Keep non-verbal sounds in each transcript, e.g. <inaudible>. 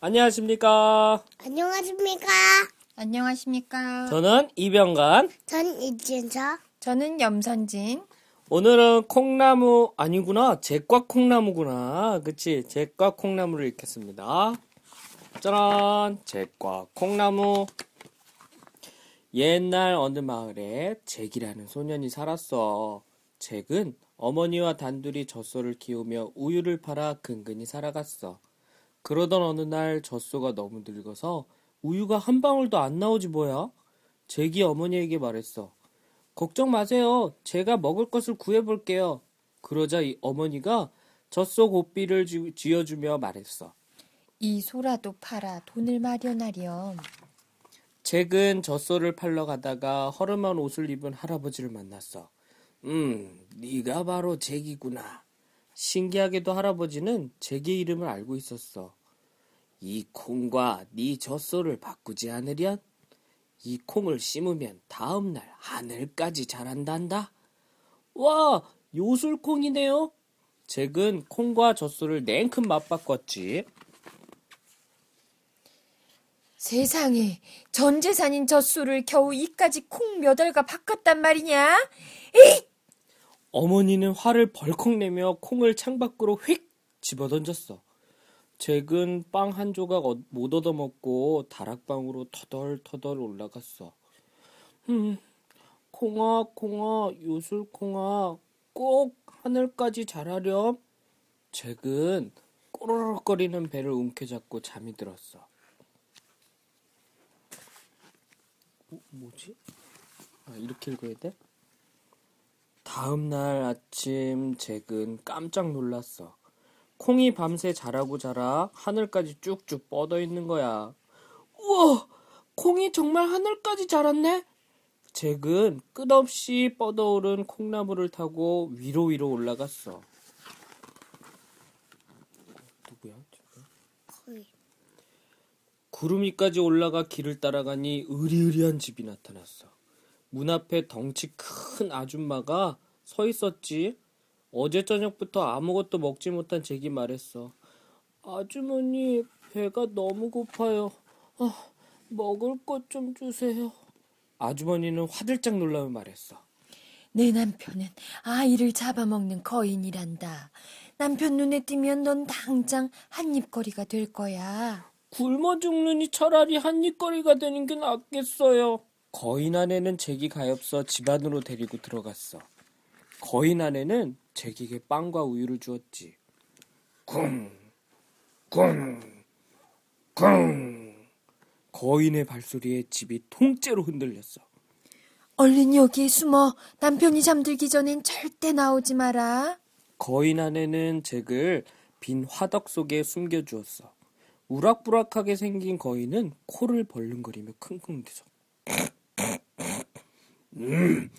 안녕하십니까. 안녕하십니까? 안녕하십니까. 저는 이병관. 전 이진서. 저는 염선진. 오늘은 콩나무, 아니구나. 잭과 콩나무구나. 그치. 잭과 콩나무를 읽겠습니다. 짜란! 잭과 콩나무. 옛날 어느 마을에 잭이라는 소년이 살았어. 잭은 어머니와 단둘이 젖소를 키우며 우유를 팔아 근근히 살아갔어. 그러던 어느 날 젖소가 너무 늙어서 우유가 한 방울도 안 나오지 뭐야? 잭이 어머니에게 말했어. 걱정 마세요. 제가 먹을 것을 구해볼게요. 그러자 이 어머니가 젖소 고삐를 쥐- 쥐어주며 말했어. 이 소라도 팔아 돈을 마련하렴. 잭은 젖소를 팔러 가다가 허름한 옷을 입은 할아버지를 만났어. 음, 네가 바로 잭이구나. 신기하게도 할아버지는 잭의 이름을 알고 있었어. 이 콩과 네 젖소를 바꾸지 않으련? 이 콩을 심으면 다음날 하늘까지 자란단다. 와, 요술콩이네요. 잭은 콩과 젖소를 냉큼 맛바꿨지. 세상에 전 재산인 젖소를 겨우 이까지 콩 몇 알가 바꿨단 말이냐? 어머니는 화를 벌컥 내며 콩을 창밖으로 휙 집어던졌어. 잭은 빵 한 조각 어- 못 얻어먹고 다락방으로 터덜터덜 올라갔어. 음, 콩아, 콩아, 요술콩아, 꼭 하늘까지 자라렴. 잭은 꼬르륵거리는 배를 움켜잡고 잠이 들었어. 어, 뭐지? 아, 이렇게 읽어야 돼? 다음 날 아침 잭은 깜짝 놀랐어. 콩이 밤새 자라고 자라 하늘까지 쭉쭉 뻗어 있는 거야. 우와! 콩이 정말 하늘까지 자랐네? 잭은 끝없이 뻗어오른 콩나무를 타고 위로 위로 올라갔어. 누구야? 거의. 구름 위까지 올라가 길을 따라가니 으리으리한 집이 나타났어. 문 앞에 덩치 큰 아줌마가 서 있었지. 어제 저녁부터 아무것도 먹지 못한 잭이 말했어. 아주머니, 배가 너무 고파요. 아, 먹을 것 좀 주세요. 아주머니는 화들짝 놀라며 말했어. 내 남편은 아이를 잡아먹는 거인이란다. 남편 눈에 띄면 넌 당장 한입거리가 될 거야. 굶어 죽느니 차라리 한입거리가 되는 게 낫겠어요. 거인 아내는 잭이 가엾어 집 안으로 데리고 들어갔어. 거인 아내는 잭에게 빵과 우유를 주었지. 쿵, 쿵, 쿵. 거인의 발소리에 집이 통째로 흔들렸어. 얼른 여기에 숨어 남편이 잠들기 전엔 절대 나오지 마라. 거인 아내는 잭을 빈 화덕 속에 숨겨주었어. 우락부락하게 생긴 거인은 코를 벌렁거리며 킁킁 대서 음,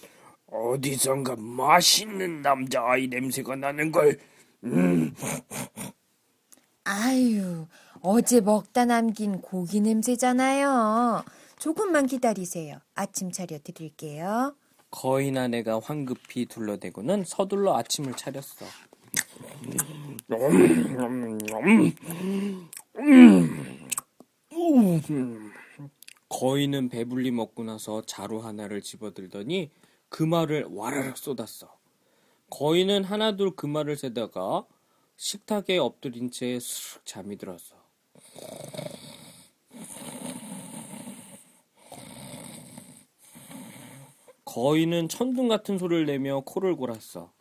어디선가 맛있는 남자아이 냄새가 나는 걸. 음, 아유, 어제 먹다 남긴 고기 냄새잖아요. 조금만 기다리세요. 아침 차려 드릴게요. 거인 아 내가 황급히 둘러대고는 서둘러 아침을 차렸어. 거인은 배불리 먹고 나서 자루 하나를 집어들더니 금알을 와르륵 쏟았어. 거인은 하나둘 금알을 세다가 식탁에 엎드린 채 스르륵 잠이 들었어. 거인은 천둥 같은 소리를 내며 코를 골았어.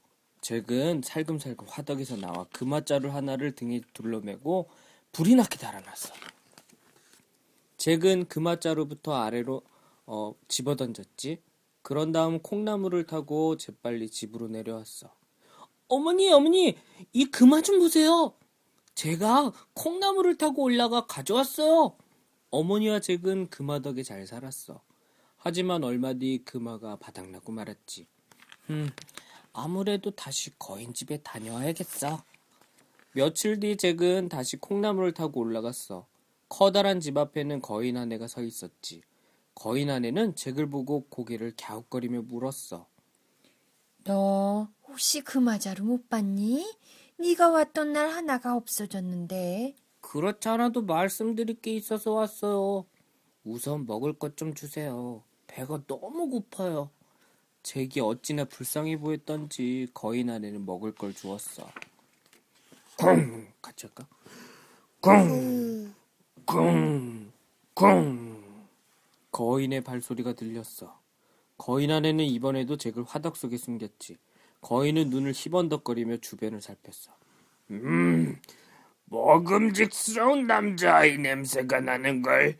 잭은 살금살금 화덕에서 나와 금화자루 하나를 등에 둘러매고 불이 나게 달아났어. 잭은 금화자루부터 아래로 어, 집어던졌지. 그런 다음 콩나무를 타고 재빨리 집으로 내려왔어. 어머니, 어머니, 이 금화 좀 보세요. 제가 콩나무를 타고 올라가 가져왔어요. 어머니와 잭은 금화 덕에 잘 살았어. 하지만 얼마 뒤 금화가 바닥나고 말았지. 음, 아무래도 다시 거인 집에 다녀와야겠어. 며칠 뒤 잭은 다시 콩나무를 타고 올라갔어. 커다란 집 앞에는 거인 아내가 서 있었지. 거인 아내는 잭을 보고 고개를 갸웃거리며 물었어. 너 혹시 그 마자루 못 봤니? 네가 왔던 날 하나가 없어졌는데. 그렇지 않아도 말씀드릴 게 있어서 왔어요. 우선 먹을 것 좀 주세요. 배가 너무 고파요. 잭이 어찌나 불쌍해 보였던지 거인 아내는 먹을 걸 주었어. 쿵! 같이 할까? 쿵! 쿵! 쿵! 거인의 발소리가 들렸어. 거인 아내는 이번에도 잭을 화덕 속에 숨겼지. 거인은 눈을 희번덕거리며 주변을 살폈어. 음, 먹음직스러운 남자아이 냄새가 나는걸.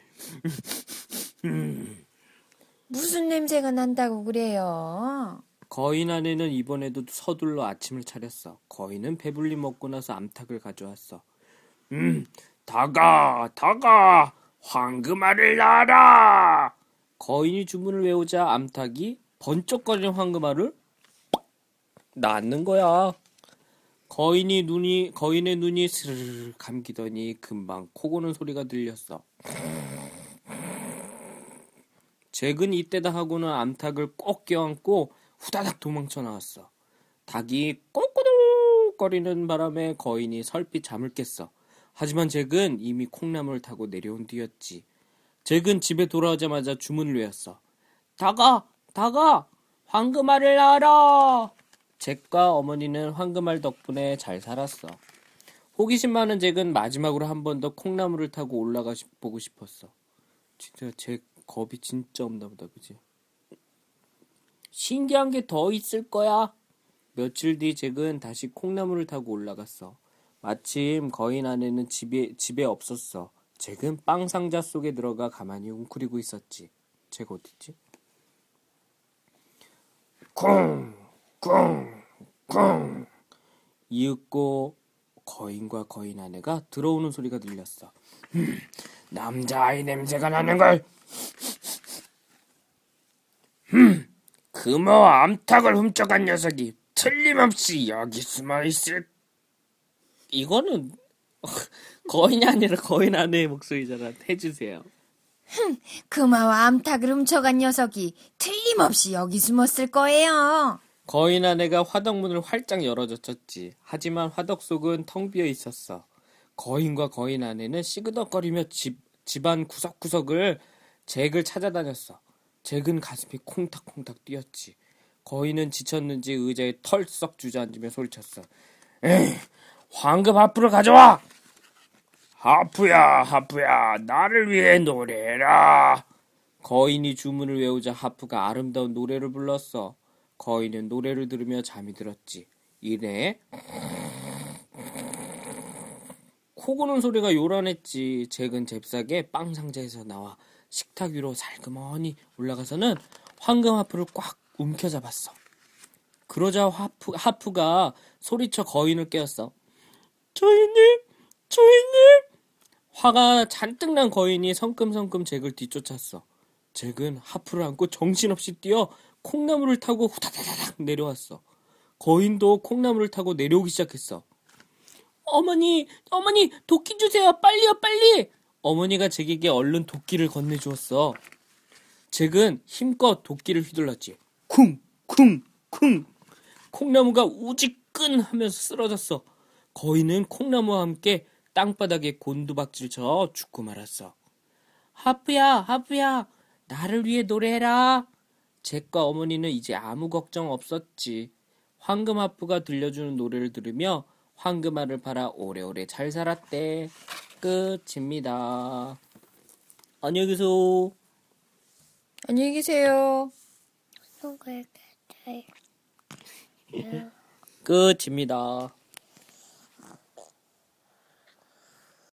무슨 냄새가 난다고 그래요? 거인 아내는 이번에도 서둘러 아침을 차렸어. 거인은 배불리 먹고 나서 암탉을 가져왔어. 음, 다가, 다가, 황금알을 낳아라! 거인이 주문을 외우자 암탉이 번쩍거리는 황금알을 낳는 거야. 거인이 눈이, 거인의 눈이 스르르 감기더니 금방 코 고는 소리가 들렸어. 잭은 이때다 하고는 암탉을 꼭 껴안고 후다닥 도망쳐 나왔어. 닭이 꼬꼬득거리는 바람에 거인이 설핏 잠을 깼어. 하지만 잭은 이미 콩나물을 타고 내려온 뒤였지. 잭은 집에 돌아오자마자 주문을 외웠어. 다가, 다가, 황금알을 낳아라! 잭과 어머니는 황금알 덕분에 잘 살았어. 호기심 많은 잭은 마지막으로 한 번 더 콩나물을 타고 올라가 싶- 보고 싶었어. 진짜 잭 겁이 진짜 없나 보다, 그지? 신기한 게 더 있을 거야. 며칠 뒤 잭은 다시 콩나물을 타고 올라갔어. 마침 거인 아내는 집에, 집에 없었어. 잭은 빵 상자 속에 들어가 가만히 웅크리고 있었지. 잭 어딨지? 콩, 콩, 콩. 이윽고 거인과 거인 아내가 들어오는 소리가 들렸어. 음, 남자아이 냄새가 나는 걸. 금어 암탉을 훔쳐간 녀석이 틀림없이 여기 숨어 있을. 이거는 <laughs> 거인이 아니라 거인 아내의 목소리잖아. 해주세요. 금화와 암탉을 훔쳐간 녀석이 틀림없이 여기 숨었을 거예요. 거인 아내가 화덕문을 활짝 열어젖혔지. 하지만 화덕 속은 텅 비어 있었어. 거인과 거인 아내는 시그덕거리며 집, 집안 구석구석을 잭을 찾아다녔어. 잭은 가슴이 콩닥콩닥 뛰었지. 거인은 지쳤는지 의자에 털썩 주저앉으며 소리쳤어. 에이, 황금 하프를 가져와! 하프야, 하프야, 나를 위해 노래해라. 거인이 주문을 외우자 하프가 아름다운 노래를 불렀어. 거인은 노래를 들으며 잠이 들었지. 이내 코 고는 소리가 요란했지. 잭은 잽싸게 빵 상자에서 나와 식탁 위로 살그머니 올라가서는 황금 하프를 꽉 움켜잡았어. 그러자 하프, 하프가 소리쳐 거인을 깨웠어. 저희님, 저희님! 화가 잔뜩 난 거인이 성큼성큼 잭을 뒤쫓았어. 잭은 하프를 안고 정신없이 뛰어 콩나물을 타고 후다다닥 내려왔어. 거인도 콩나물을 타고 내려오기 시작했어. 어머니, 어머니, 도끼 주세요. 빨리요, 빨리! 어머니가 잭에게 얼른 도끼를 건네주었어. 잭은 힘껏 도끼를 휘둘렀지. 쿵, 쿵, 쿵. 콩나무가 우지끈 하면서 쓰러졌어. 거인은 콩나무와 함께 땅바닥에 곤두박질 쳐 죽고 말았어. 하프야, 하프야, 나를 위해 노래해라. 잭과 어머니는 이제 아무 걱정 없었지. 황금 하프가 들려주는 노래를 들으며 황금알을 팔아 오래오래 잘 살았대. 끝입니다. 안녕히 계세요. 안녕히 계세요. 끝입니다.